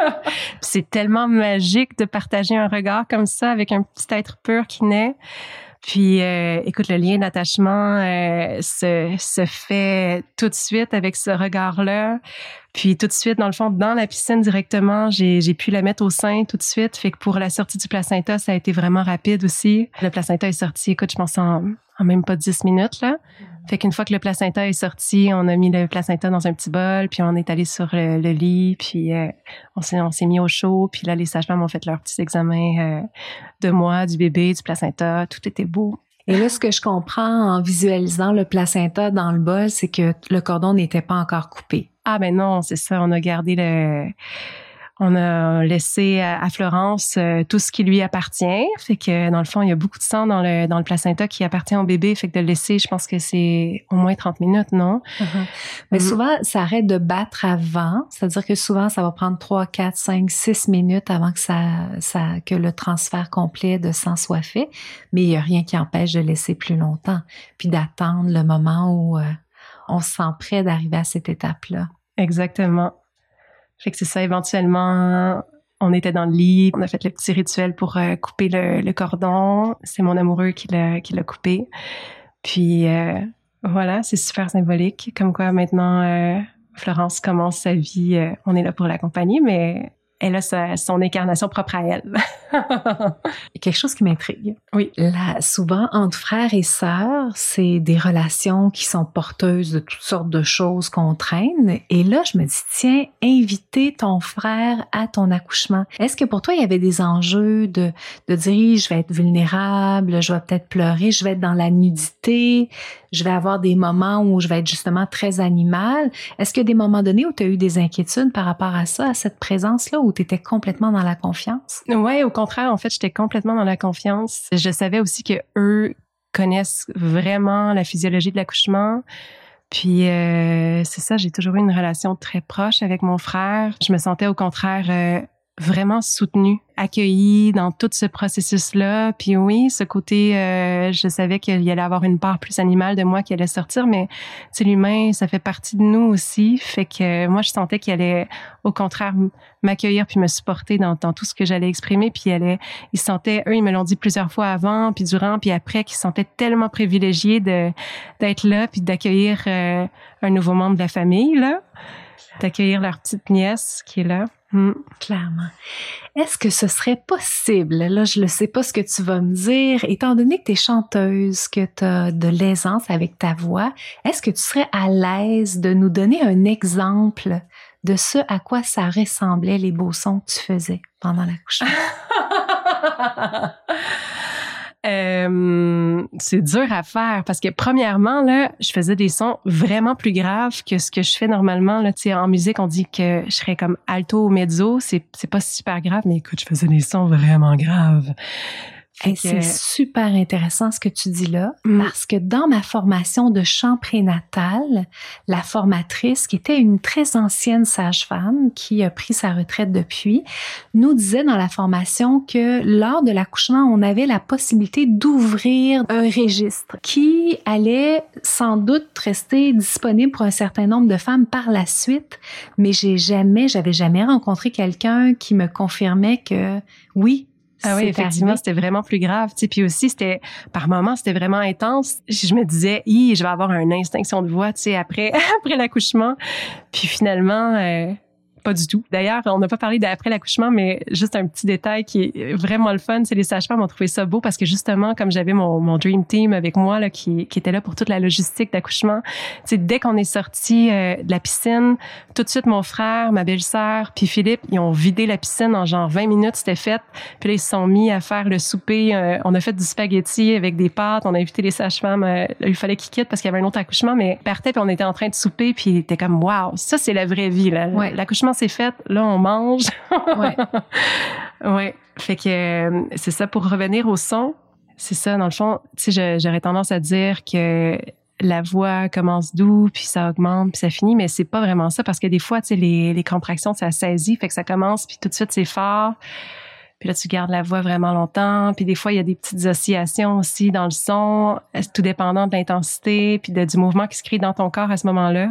c'est tellement magique de partager un regard comme ça avec un petit être pur qui naît. Puis, euh, écoute, le lien d'attachement euh, se, se fait tout de suite avec ce regard-là. Puis tout de suite, dans le fond, dans la piscine directement, j'ai, pu la mettre au sein tout de suite. Fait que pour la sortie du placenta, ça a été vraiment rapide aussi. Le placenta est sorti, écoute, je pense en, en même pas 10 minutes, là. Fait qu'une fois que le placenta est sorti, on a mis le placenta dans un petit bol, puis on est allé sur le, lit, puis euh, on s'est on s'est mis au chaud, puis là les sages-femmes ont fait leurs petits examens euh, de moi, du bébé, du placenta, tout était beau.
Et là, ce que je comprends en visualisant le placenta dans le bol, c'est que le cordon n'était pas encore coupé.
Ah ben non, c'est ça, on a gardé le on a laissé à, Florence euh, tout ce qui lui appartient. Fait que dans le fond, il y a beaucoup de sang dans le dans le placenta qui appartient au bébé. Fait que de le laisser, je pense que c'est au moins 30 minutes, non?
Uh-huh. Mais mm. souvent, ça arrête de battre avant. C'est-à-dire que souvent, ça va prendre 3, 4, 5, 6 minutes avant que ça, ça que le transfert complet de sang soit fait. Mais il n'y a rien qui empêche de laisser plus longtemps. Puis d'attendre le moment où euh, on se sent prêt d'arriver à cette étape-là.
Exactement. Fait que c'est ça, éventuellement, on était dans le lit, on a fait le petit rituel pour euh, couper le, cordon. C'est mon amoureux qui l'a, coupé. Puis euh, voilà, c'est super symbolique. Comme quoi maintenant, euh, Florence commence sa vie. on est là pour l'accompagner, mais elle a son incarnation propre à elle.
Quelque chose qui m'intrigue.
Oui.
Là, souvent, entre frères et sœurs, c'est des relations qui sont porteuses de toutes sortes de choses qu'on traîne. Et là, je me dis, tiens, inviter ton frère à ton accouchement. Est-ce que pour toi, il y avait des enjeux de, de dire, je vais être vulnérable, je vais peut-être pleurer, je vais être dans la nudité, je vais avoir des moments où je vais être justement très animal. Est-ce qu'il y a des moments donnés où tu as eu des inquiétudes par rapport à ça, à cette présence-là, où tu complètement dans la confiance?
Ouais, au contraire, en fait, j'étais complètement dans la confiance. Je savais aussi que eux connaissent vraiment la physiologie de l'accouchement. Puis euh, c'est ça, j'ai toujours eu une relation très proche avec mon frère. Je me sentais au contraire euh, vraiment soutenue, accueillie dans tout ce processus-là. Puis oui, ce côté, euh, je savais qu'il allait avoir une part plus animale de moi qui allait sortir, mais c'est l'humain, ça fait partie de nous aussi. Fait que moi, je sentais qu'il allait, au contraire, m'accueillir puis me supporter dans, tout ce que j'allais exprimer. Puis il allait, ils se sentaient, eux, ils me l'ont dit plusieurs fois avant, puis durant, puis après, qu'ils se sentaient tellement privilégiés de d'être là puis d'accueillir euh, un nouveau membre de la famille là, d'accueillir leur petite nièce qui est là.
Mm. Clairement. Est-ce que ce serait possible, là je ne sais pas ce que tu vas me dire, étant donné que tu es chanteuse, que tu as de l'aisance avec ta voix, est-ce que tu serais à l'aise de nous donner un exemple de ce à quoi ça ressemblait les beaux sons que tu faisais pendant l'accouchement?
Euh, c'est dur à faire parce que premièrement là, je faisais des sons vraiment plus graves que ce que je fais normalement là. Tu sais, en musique, on dit que je serais comme alto ou mezzo, c'est c'est pas super grave, mais écoute, je faisais des sons vraiment graves
c'est super intéressant ce que tu dis là, mm. parce que dans ma formation de chant prénatal, la formatrice, qui était une très ancienne sage-femme, qui a pris sa retraite depuis, nous disait dans la formation que lors de l'accouchement, on avait la possibilité d'ouvrir un registre qui allait sans doute rester disponible pour un certain nombre de femmes par la suite, mais j'ai jamais, j'avais jamais rencontré quelqu'un qui me confirmait que oui,
ah oui, effectivement, c'était vraiment plus grave. Tu sais, puis aussi, c'était par moments, c'était vraiment intense. Je me disais, je vais avoir une instinction de voix, tu sais, après après l'accouchement. Puis finalement, euh, pas du tout. D'ailleurs, on n'a pas parlé d'après l'accouchement, mais juste un petit détail qui est vraiment le fun, c'est les sages-femmes ont trouvé ça beau parce que justement, comme j'avais mon, mon dream team avec moi là, qui, qui était là pour toute la logistique d'accouchement, c'est dès qu'on est sorti euh, de la piscine, tout de suite mon frère, ma belle-sœur, puis Philippe, ils ont vidé la piscine en genre 20 minutes, c'était fait. Puis là, ils se sont mis à faire le souper. Euh, on a fait du spaghetti avec des pâtes. On a invité les sages-femmes. Euh, il fallait qu'ils quittent parce qu'il y avait un autre accouchement, mais partait puis on était en train de souper puis il était comme waouh, ça c'est la vraie vie là. L'accouchement c'est fait, là, on mange. ouais. ouais. Fait que euh, c'est ça pour revenir au son. C'est ça, dans le fond, tu sais, j'aurais tendance à dire que la voix commence doux, puis ça augmente, puis ça finit, mais c'est pas vraiment ça parce que des fois, tu sais, les, les contractions, ça saisit, fait que ça commence, puis tout de suite, c'est fort. Puis là, tu gardes la voix vraiment longtemps. Puis des fois, il y a des petites oscillations aussi dans le son, tout dépendant de l'intensité, puis de, du mouvement qui se crée dans ton corps à ce moment-là.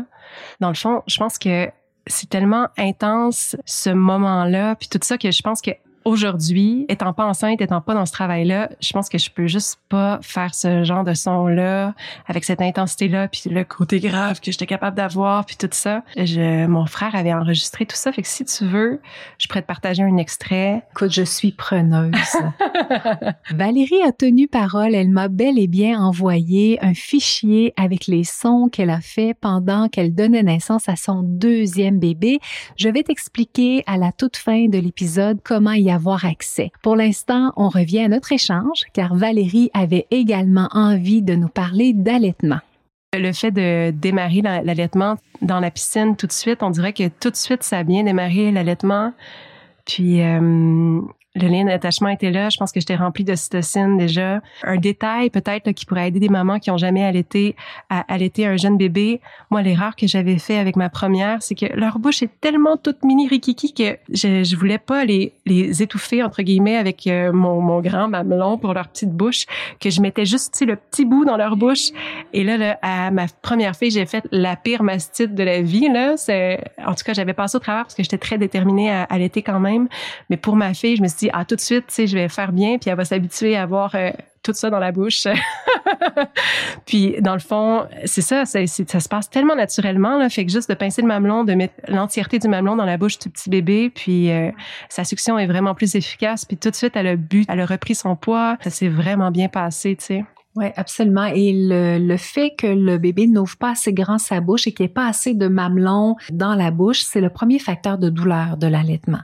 Dans le fond, je pense que c'est tellement intense ce moment-là, puis tout ça que je pense que aujourd'hui, étant pas enceinte, étant pas dans ce travail-là, je pense que je peux juste pas faire ce genre de son-là avec cette intensité-là, puis le côté grave que j'étais capable d'avoir, puis tout ça. Je, mon frère avait enregistré tout ça, fait que si tu veux, je pourrais te partager un extrait.
Écoute, je suis preneuse. Valérie a tenu parole. Elle m'a bel et bien envoyé un fichier avec les sons qu'elle a fait pendant qu'elle donnait naissance à son deuxième bébé. Je vais t'expliquer à la toute fin de l'épisode comment y accès. Pour l'instant, on revient à notre échange car Valérie avait également envie de nous parler d'allaitement.
Le fait de démarrer l'allaitement dans la piscine tout de suite, on dirait que tout de suite, ça a bien démarré l'allaitement. Puis euh, le lien d'attachement était là. Je pense que j'étais remplie d'ocytocine déjà. Un détail peut-être qui pourrait aider des mamans qui ont jamais allaité à allaiter un jeune bébé. Moi, l'erreur que j'avais fait avec ma première, c'est que leur bouche est tellement toute mini rikiki que je, je voulais pas les, les étouffer entre guillemets avec euh, mon, mon grand mamelon pour leur petite bouche, que je mettais juste le petit bout dans leur bouche. Et là, là à ma première fille, j'ai fait la pire mastite de la vie. Là, en tout cas, j'avais passé au travers parce que j'étais très déterminée à allaiter quand même. Mais pour ma fille, je me suis ah, tout de suite, tu sais, je vais faire bien, puis elle va s'habituer à avoir euh, tout ça dans la bouche. puis, dans le fond, c'est ça, ça se passe tellement naturellement, là, fait que juste de pincer le mamelon, de mettre l'entièreté du mamelon dans la bouche du petit bébé, puis euh, sa succion est vraiment plus efficace, puis tout de suite, elle a bu, elle a repris son poids, ça s'est vraiment bien passé, tu sais.
Oui, absolument. Et le, le fait que le bébé n'ouvre pas assez grand sa bouche et qu'il n'y ait pas assez de mamelon dans la bouche, c'est le premier facteur de douleur de l'allaitement.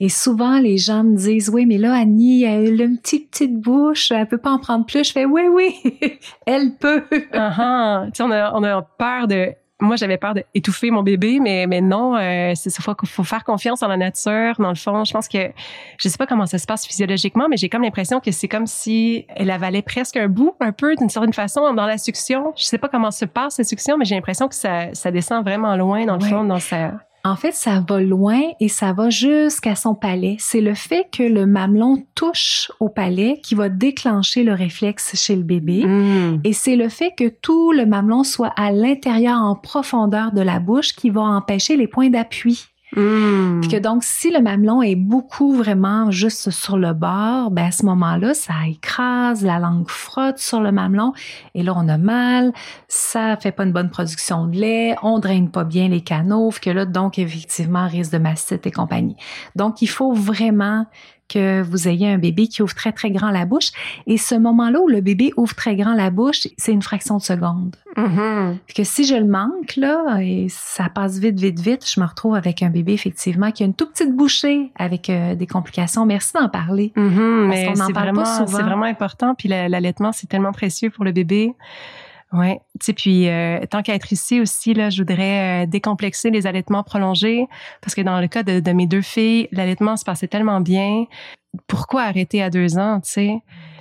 Et souvent, les gens me disent, oui, mais là, Annie, elle a une petite, petite bouche, elle peut pas en prendre plus. Je fais, oui, oui, elle peut.
uh -huh. Tu sais, on a, on a peur de moi, j'avais peur d'étouffer mon bébé, mais, mais non, euh, c'est faut, faut faire confiance en la nature. Dans le fond, je pense que je sais pas comment ça se passe physiologiquement, mais j'ai comme l'impression que c'est comme si elle avalait presque un bout, un peu d'une certaine façon, dans la succion. Je sais pas comment se passe la succion, mais j'ai l'impression que ça, ça descend vraiment loin dans le fond, dans sa
En fait, ça va loin et ça va jusqu'à son palais. C'est le fait que le mamelon touche au palais qui va déclencher le réflexe chez le bébé.
Mm.
Et c'est le fait que tout le mamelon soit à l'intérieur en profondeur de la bouche qui va empêcher les points d'appui.
Mm.
Puis que donc, si le mamelon est beaucoup vraiment juste sur le bord, ben à ce moment-là, ça écrase, la langue frotte sur le mamelon, et là, on a mal, ça fait pas une bonne production de lait, on draine pas bien les canaux, que là, donc, effectivement, risque de mastite et compagnie. Donc, il faut vraiment que vous ayez un bébé qui ouvre très, très grand la bouche. Et ce moment-là où le bébé ouvre très grand la bouche, c'est une fraction de seconde.
Mhm.
Puis que si je le manque, là, et ça passe vite, vite, vite, je me retrouve avec un bébé, effectivement, qui a une toute petite bouchée avec euh, des complications. Merci d'en parler.
Mhm,
Parce
mais
qu'on en
c'est
parle pas
vraiment,
souvent.
c'est vraiment important. Puis la- l'allaitement, c'est tellement précieux pour le bébé. Ouais, tu puis euh, tant qu'à être ici aussi, là, je voudrais euh, décomplexer les allaitements prolongés parce que dans le cas de, de mes deux filles, l'allaitement se passait tellement bien. Pourquoi arrêter à deux ans, tu sais?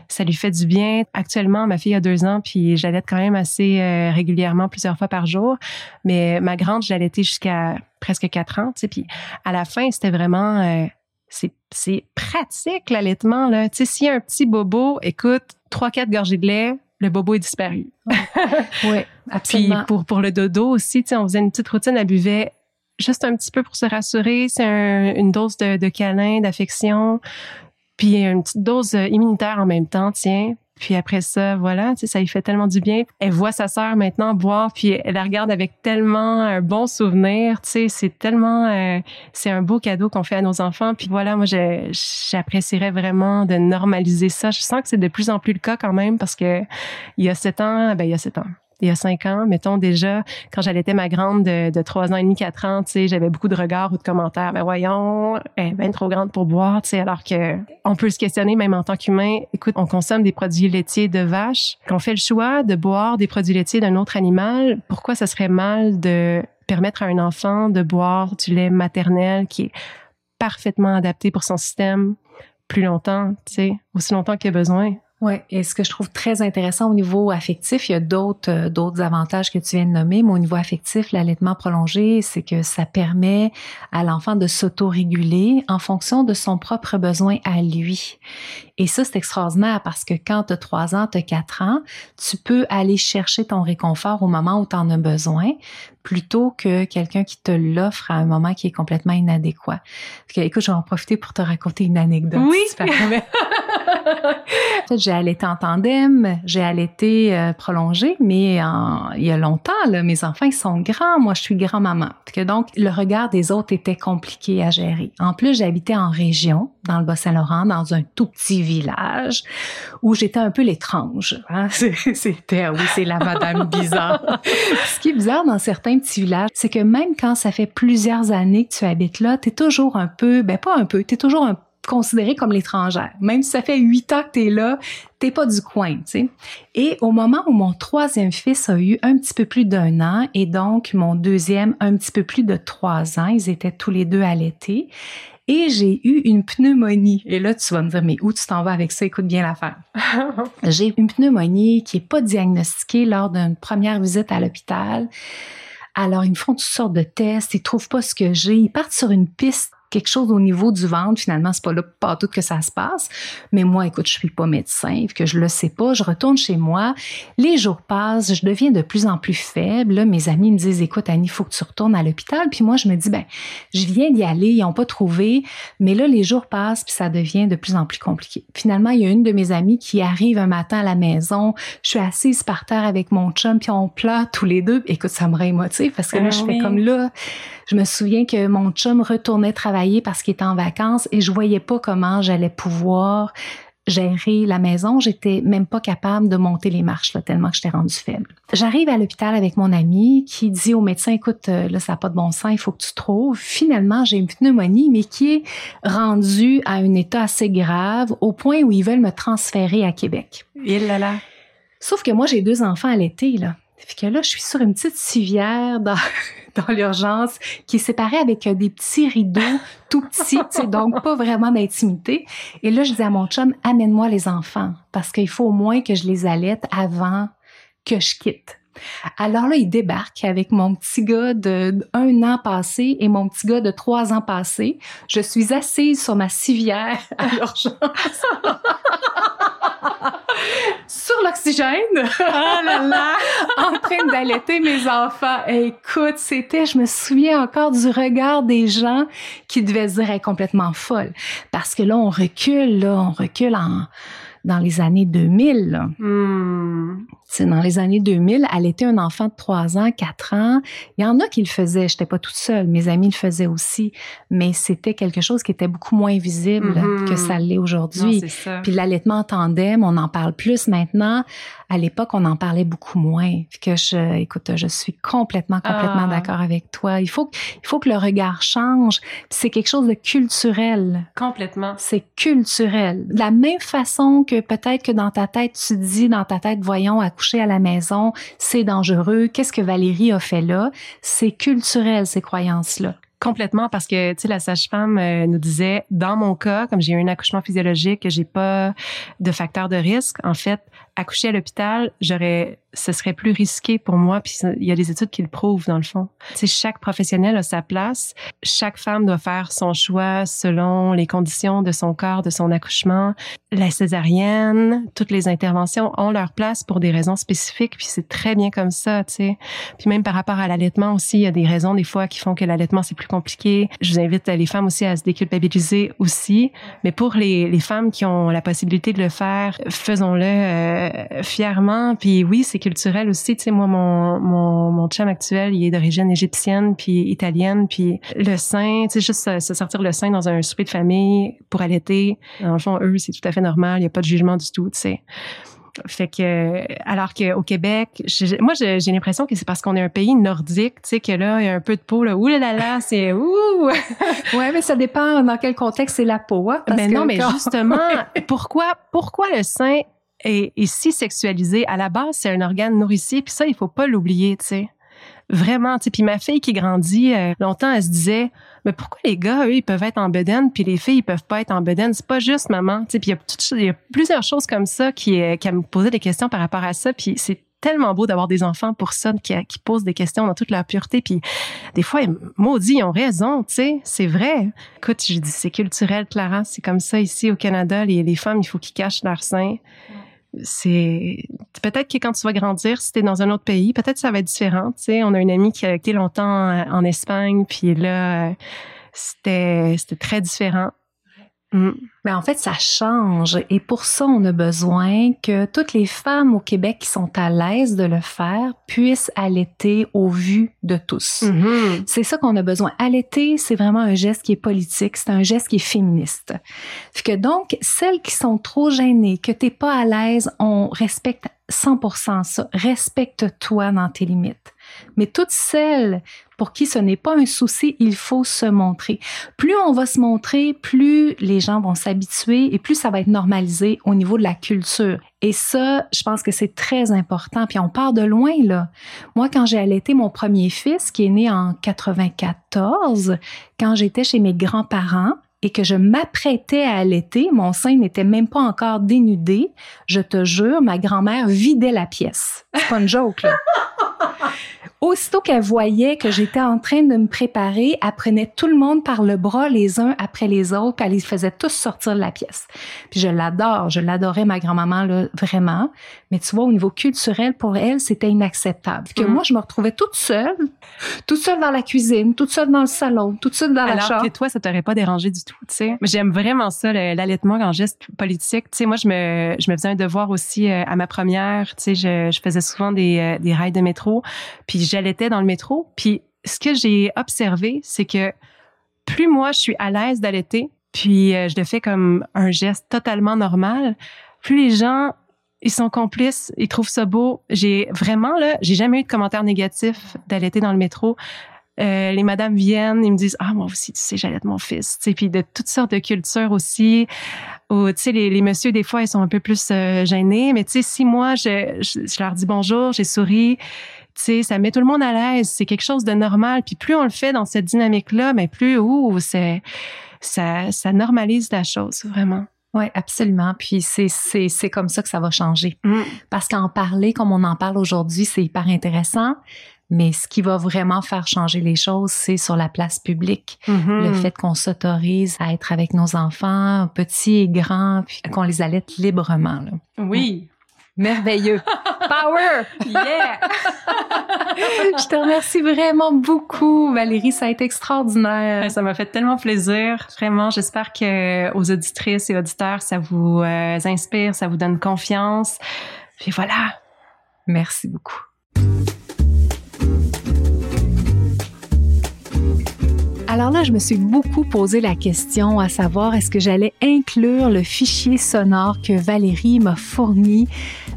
Ça lui fait du bien. Actuellement, ma fille a deux ans, puis j'allaite quand même assez euh, régulièrement, plusieurs fois par jour. Mais ma grande, j'allaitais jusqu'à presque quatre ans, tu sais. Puis à la fin, c'était vraiment... euh, c'est pratique l'allaitement là. Tu sais, s'il y a un petit bobo, écoute, trois quatre gorgées de lait, le bobo est disparu.
Oui,
Puis
absolument.
pour pour le dodo aussi, tu sais, on faisait une petite routine, elle buvait juste un petit peu pour se rassurer, c'est un- une dose de, de câlin, d'affection, puis une petite dose euh, immunitaire en même temps, tiens. Puis après ça, voilà, tu sais, ça lui fait tellement du bien. Elle voit sa sœur maintenant boire, puis elle la regarde avec tellement un bon souvenir, tu sais, c'est tellement, euh, c'est un beau cadeau qu'on fait à nos enfants. Puis voilà, moi, j'apprécierais vraiment de normaliser ça. Je sens que c'est de plus en plus le cas quand même parce que il y a sept ans, ben il y a sept ans. Il y a cinq ans, mettons déjà, quand j'allaitais ma grande de, de trois ans et demi, quatre ans, tu sais, j'avais beaucoup de regards ou de commentaires. Ben voyons, elle est bien trop grande pour boire, tu sais, alors que on peut se questionner même en tant qu'humain. Écoute, on consomme des produits laitiers de vache, qu'on fait le choix de boire des produits laitiers d'un autre animal. Pourquoi ça serait mal de permettre à un enfant de boire du lait maternel qui est parfaitement adapté pour son système plus longtemps, tu sais, aussi longtemps qu'il a besoin?
Oui, et ce que je trouve très intéressant au niveau affectif, il y a d'autres euh, d'autres avantages que tu viens de nommer, mais au niveau affectif, l'allaitement prolongé, c'est que ça permet à l'enfant de s'autoréguler en fonction de son propre besoin à lui. Et ça, c'est extraordinaire parce que quand tu as 3 ans, tu as 4 ans, tu peux aller chercher ton réconfort au moment où tu en as besoin plutôt que quelqu'un qui te l'offre à un moment qui est complètement inadéquat. Que, écoute, je vais en profiter pour te raconter une anecdote.
Oui.
j'ai allaité en tandem, j'ai allaité euh, prolongé, mais en- il y a longtemps, là, mes enfants ils sont grands, moi je suis grand-maman. Donc, le regard des autres était compliqué à gérer. En plus, j'habitais en région, dans le Bas-Saint-Laurent, dans un tout petit village où j'étais un peu l'étrange. hein. C'était, ah oui, c'est la madame bizarre. Ce qui est bizarre dans certains petits villages, c'est que même quand ça fait plusieurs années que tu habites là, tu es toujours un peu, ben pas un peu, tu es toujours un considéré comme l'étrangère. Même si ça fait huit ans que tu es là, t'es pas du coin, tu sais. Et au moment où mon troisième fils a eu un petit peu plus d'un an et donc mon deuxième un petit peu plus de trois ans, ils étaient tous les deux allaités, et j'ai eu une pneumonie. Et là, tu vas me dire, mais où tu t'en vas avec ça? Écoute bien l'affaire. J'ai une pneumonie qui est pas diagnostiquée lors d'une première visite à l'hôpital. Alors, ils me font toutes sortes de tests, ils trouvent pas ce que j'ai, ils partent sur une piste quelque chose au niveau du ventre, finalement, c'est pas là pas tout que ça se passe. Mais moi, écoute, je suis pas médecin, que je le sais pas, je retourne chez moi. Les jours passent, je deviens de plus en plus faible. Là, mes amis me disent, écoute, Annie, il faut que tu retournes à l'hôpital. Puis moi, je me dis, ben, je viens d'y aller, ils ont pas trouvé. Mais là, les jours passent, puis ça devient de plus en plus compliqué. Finalement, il y a une de mes amies qui arrive un matin à la maison. Je suis assise par terre avec mon chum, puis on pleure tous les deux. Écoute, ça me rend émotive parce que là,
Ah
je fais comme là. Je me souviens que mon chum retournait travailler parce qu'il était en vacances et je voyais pas comment j'allais pouvoir gérer la maison. J'étais même pas capable de monter les marches, là, tellement que j'étais rendue faible. J'arrive à l'hôpital avec mon ami qui dit au médecin, écoute, euh, là, ça n'a pas de bon sens, il faut que tu trouves. Finalement, j'ai une pneumonie, mais qui est rendue à un état assez grave au point où ils veulent me transférer à Québec.
Il là là.
Sauf que moi, j'ai deux enfants à l'été, là. Fait que là, je suis sur une petite civière dans, dans l'urgence qui est séparée avec euh, des petits rideaux tout petits, donc pas vraiment d'intimité. Et là, je dis à mon chum, amène-moi les enfants parce qu'il faut au moins que je les allaite avant que je quitte. Alors là, il débarque avec mon petit gars de un an passé et mon petit gars de trois ans passé. Je suis assise sur ma civière à l'urgence. sur l'oxygène.
Là là!
en train d'allaiter mes enfants. écoute, c'était, je me souviens encore du regard des gens qui devaient se dire, complètement folle. Parce que là, on recule, là, on recule en, dans les années 2000. Hmm. C'est dans les années 2000, elle était un enfant de 3 ans, 4 ans. Il y en a qui le faisaient, j'étais pas toute seule, mes amis le faisaient aussi, mais c'était quelque chose qui était beaucoup moins visible mm-hmm. que ça l'est aujourd'hui. Puis l'allaitement en tandem, on en parle plus maintenant. À l'époque, on en parlait beaucoup moins. Que je, écoute, je suis complètement, complètement ah. d'accord avec toi. Il faut, il faut que le regard change. C'est quelque chose de culturel.
Complètement.
C'est culturel. De la même façon que peut-être que dans ta tête, tu dis dans ta tête, voyons, accoucher à la maison, c'est dangereux. Qu'est-ce que Valérie a fait là? C'est culturel, ces croyances-là.
Complètement, parce que tu sais la sage-femme euh, nous disait, dans mon cas, comme j'ai eu un accouchement physiologique, j'ai pas de facteur de risque. En fait, accoucher à l'hôpital, j'aurais ce serait plus risqué pour moi. Puis il y a des études qui le prouvent dans le fond. Tu chaque professionnel a sa place. Chaque femme doit faire son choix selon les conditions de son corps, de son accouchement. La césarienne, toutes les interventions ont leur place pour des raisons spécifiques. Puis c'est très bien comme ça, tu sais. Puis même par rapport à l'allaitement aussi, il y a des raisons des fois qui font que l'allaitement c'est plus compliqué. Je vous invite les femmes aussi à se déculpabiliser aussi. Mais pour les, les femmes qui ont la possibilité de le faire, faisons-le euh, fièrement. Puis oui, c'est culturel aussi. Tu sais, moi, mon, mon, mon chum actuel, il est d'origine égyptienne puis italienne. Puis le sein, tu sais, juste se, sortir le sein dans un souper de famille pour allaiter, le fond, eux, c'est tout à fait normal. Il n'y a pas de jugement du tout, tu sais. Fait que, alors qu'au Québec, moi, j'ai l'impression que c'est parce qu'on est un pays nordique, tu sais, que là, il y a un peu de peau, là, ouh là là, là c'est ouh!
ouais, mais ça dépend dans quel contexte c'est la peau, hein,
mais non, mais justement, pourquoi, pourquoi le sein est, si sexualisé. À la base, c'est un organe nourricier, puis ça, il faut pas l'oublier, tu sais. Vraiment. Puis ma fille qui grandit, euh, longtemps, elle se disait, mais pourquoi les gars, eux, ils peuvent être en bedaine, puis les filles, ils peuvent pas être en bedaine? C'est pas juste, maman. Puis il y, a plusieurs choses comme ça qui, euh, qui me posaient des questions par rapport à ça, puis c'est tellement beau d'avoir des enfants pour ça, qui, qui, posent des questions dans toute leur pureté. Puis des fois, maudits, ils ont raison, tu sais, c'est vrai. Écoute, je dis, c'est culturel, Clara, c'est comme ça ici au Canada. Les, les femmes, il faut qu'ils cachent leur sein c'est peut-être que quand tu vas grandir, si tu es dans un autre pays, peut-être ça va être différent. Tu on a une amie qui a été longtemps euh, en Espagne, puis là, euh, c'était c'était très différent.
Mm. Mais en fait, ça change. Et pour ça, on a besoin que toutes les femmes au Québec qui sont à l'aise de le faire puissent allaiter au vu de tous. Mm-hmm. C'est ça qu'on a besoin. Allaiter, c'est vraiment un geste qui est politique, c'est un geste qui est féministe. Que donc, celles qui sont trop gênées, que t'es pas à l'aise, on respecte 100% ça. Respecte-toi dans tes limites. Mais toutes celles pour qui ce n'est pas un souci, il faut se montrer. Plus on va se montrer, plus les gens vont s'habituer et plus ça va être normalisé au niveau de la culture. Et ça, je pense que c'est très important. Puis on part de loin, là. Moi, quand j'ai allaité mon premier fils, qui est né en 94, quand j'étais chez mes grands-parents, et que je m'apprêtais à allaiter, mon sein n'était même pas encore dénudé, je te jure, ma grand-mère vidait la pièce. C'est pas une joke, là. Aussitôt qu'elle voyait que j'étais en train de me préparer, elle prenait tout le monde par le bras les uns après les autres, puis elle les faisait tous sortir de la pièce. Puis je l'adore, je l'adorais ma grand-maman là vraiment, mais tu vois au niveau culturel pour elle, c'était inacceptable. Que mm. moi je me retrouvais toute seule, toute seule dans la cuisine, toute seule dans le salon, toute seule dans la chambre.
Alors que toi ça t'aurait pas dérangé du tout, tu sais. J'aime vraiment ça l'allaitement en geste politique. Tu sais moi je me je me faisais un devoir aussi euh, à ma première, tu sais je, je faisais souvent des euh, des rails de métro, puis j'allaitais dans le métro. Puis ce que j'ai observé, c'est que plus moi je suis à l'aise d'allaiter, puis euh, je le fais comme un geste totalement normal, plus les gens ils sont complices, ils trouvent ça beau. J'ai vraiment là, j'ai jamais eu de commentaires négatifs d'allaiter dans le métro. Euh, les madames viennent, ils me disent ah moi aussi tu sais j'allaite mon fils, tu sais puis de toutes sortes de cultures aussi. Ou tu sais les, les messieurs des fois ils sont un peu plus euh, gênés, mais tu sais si moi je, je, leur dis bonjour, j'ai souri, tu sais, ça met tout le monde à l'aise. C'est quelque chose de normal. Puis plus on le fait dans cette dynamique-là, mais plus, ouh, c'est, ça, ça normalise la chose, vraiment.
Oui, absolument. Puis c'est, c'est, c'est comme ça que ça va changer. Mm. Parce qu'en parler comme on en parle aujourd'hui, c'est hyper intéressant. Mais ce qui va vraiment faire changer les choses, c'est sur la place publique. Mm-hmm. Le fait qu'on s'autorise à être avec nos enfants, petits et grands, puis qu'on les allaite librement. Là.
Oui.
Merveilleux. Power!
Yeah!
Je te remercie vraiment beaucoup, Valérie. Ça a été extraordinaire.
Ça m'a fait tellement plaisir. Vraiment, j'espère que aux auditrices et auditeurs, ça vous euh, inspire, ça vous donne confiance. Puis voilà.
Merci beaucoup. Alors là, je me suis beaucoup posé la question à savoir est-ce que j'allais inclure le fichier sonore que Valérie m'a fourni?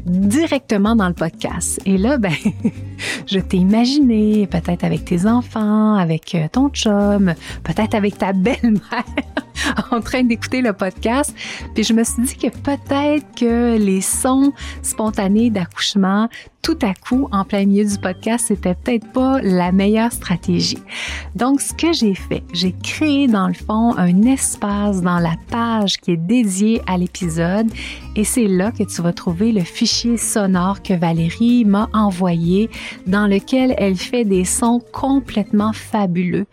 Directement dans le podcast. Et là, ben, je t'ai imaginé peut-être avec tes enfants, avec euh, ton chum, peut-être avec ta belle-mère en train d'écouter le podcast. Puis je me suis dit que peut-être que les sons spontanés d'accouchement tout à coup, en plein milieu du podcast, c'était peut-être pas la meilleure stratégie. Donc, ce que j'ai fait, j'ai créé dans le fond un espace dans la page qui est dédiée à l'épisode et c'est là que tu vas trouver le fichier sonore que Valérie m'a envoyé dans lequel elle fait des sons complètement fabuleux.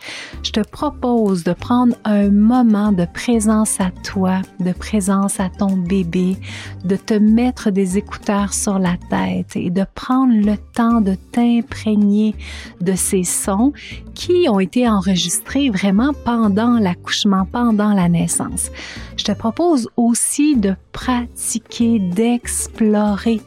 Je te propose de prendre un moment de présence à toi, de présence à ton bébé, de te mettre des écouteurs sur la tête et de prendre le temps de t'imprégner de ces sons qui ont été enregistrés vraiment pendant l'accouchement, pendant la naissance. Je te propose aussi de pratiquer, d'explorer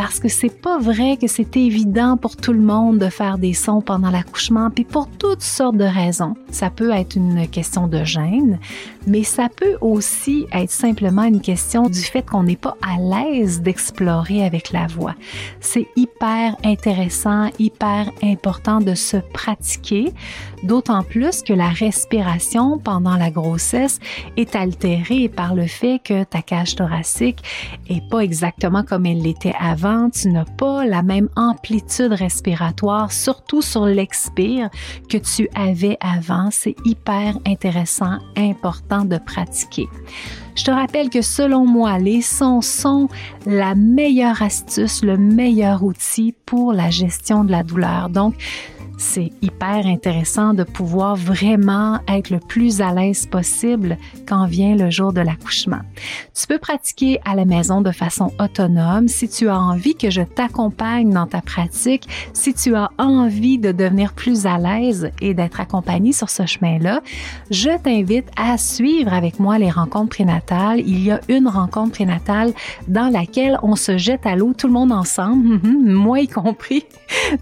parce que c'est pas vrai que c'est évident pour tout le monde de faire des sons pendant l'accouchement, puis pour toutes sortes de raisons. Ça peut être une question de gêne, mais ça peut aussi être simplement une question du fait qu'on n'est pas à l'aise d'explorer avec la voix. C'est hyper intéressant, hyper important de se pratiquer, d'autant plus que la respiration pendant la grossesse est altérée par le fait que ta cage thoracique est pas exactement comme elle l'était avant. Tu n'as pas la même amplitude respiratoire, surtout sur l'expire, que tu avais avant. C'est hyper intéressant, important de pratiquer. Je te rappelle que selon moi, les sons sont la meilleure astuce, le meilleur outil pour la gestion de la douleur. Donc, c'est hyper intéressant de pouvoir vraiment être le plus à l'aise possible quand vient le jour de l'accouchement. Tu peux pratiquer à la maison de façon autonome si tu as envie que je t'accompagne dans ta pratique, si tu as envie de devenir plus à l'aise et d'être accompagné sur ce chemin-là, je t'invite à suivre avec moi les rencontres prénatales. Il y a une rencontre prénatale dans laquelle on se jette à l'eau tout le monde ensemble, moi y compris,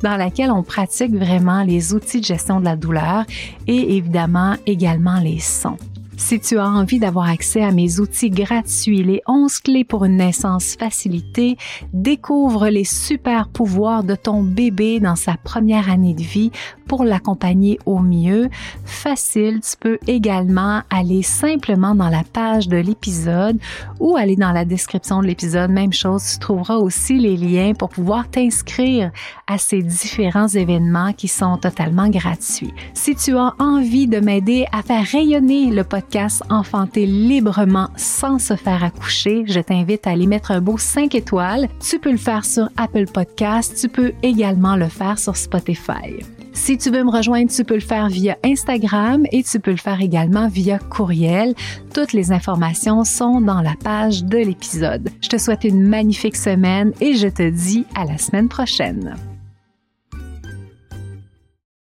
dans laquelle on pratique vraiment les outils de gestion de la douleur et évidemment également les sons. Si tu as envie d'avoir accès à mes outils gratuits, les 11 clés pour une naissance facilitée, découvre les super pouvoirs de ton bébé dans sa première année de vie pour l'accompagner au mieux. Facile, tu peux également aller simplement dans la page de l'épisode ou aller dans la description de l'épisode. Même chose, tu trouveras aussi les liens pour pouvoir t'inscrire à ces différents événements qui sont totalement gratuits. Si tu as envie de m'aider à faire rayonner le podcast Enfanter librement sans se faire accoucher, je t'invite à aller mettre un beau 5 étoiles. Tu peux le faire sur Apple Podcast, tu peux également le faire sur Spotify. Si tu veux me rejoindre, tu peux le faire via Instagram et tu peux le faire également via courriel. Toutes les informations sont dans la page de l'épisode. Je te souhaite une magnifique semaine et je te dis à la semaine prochaine.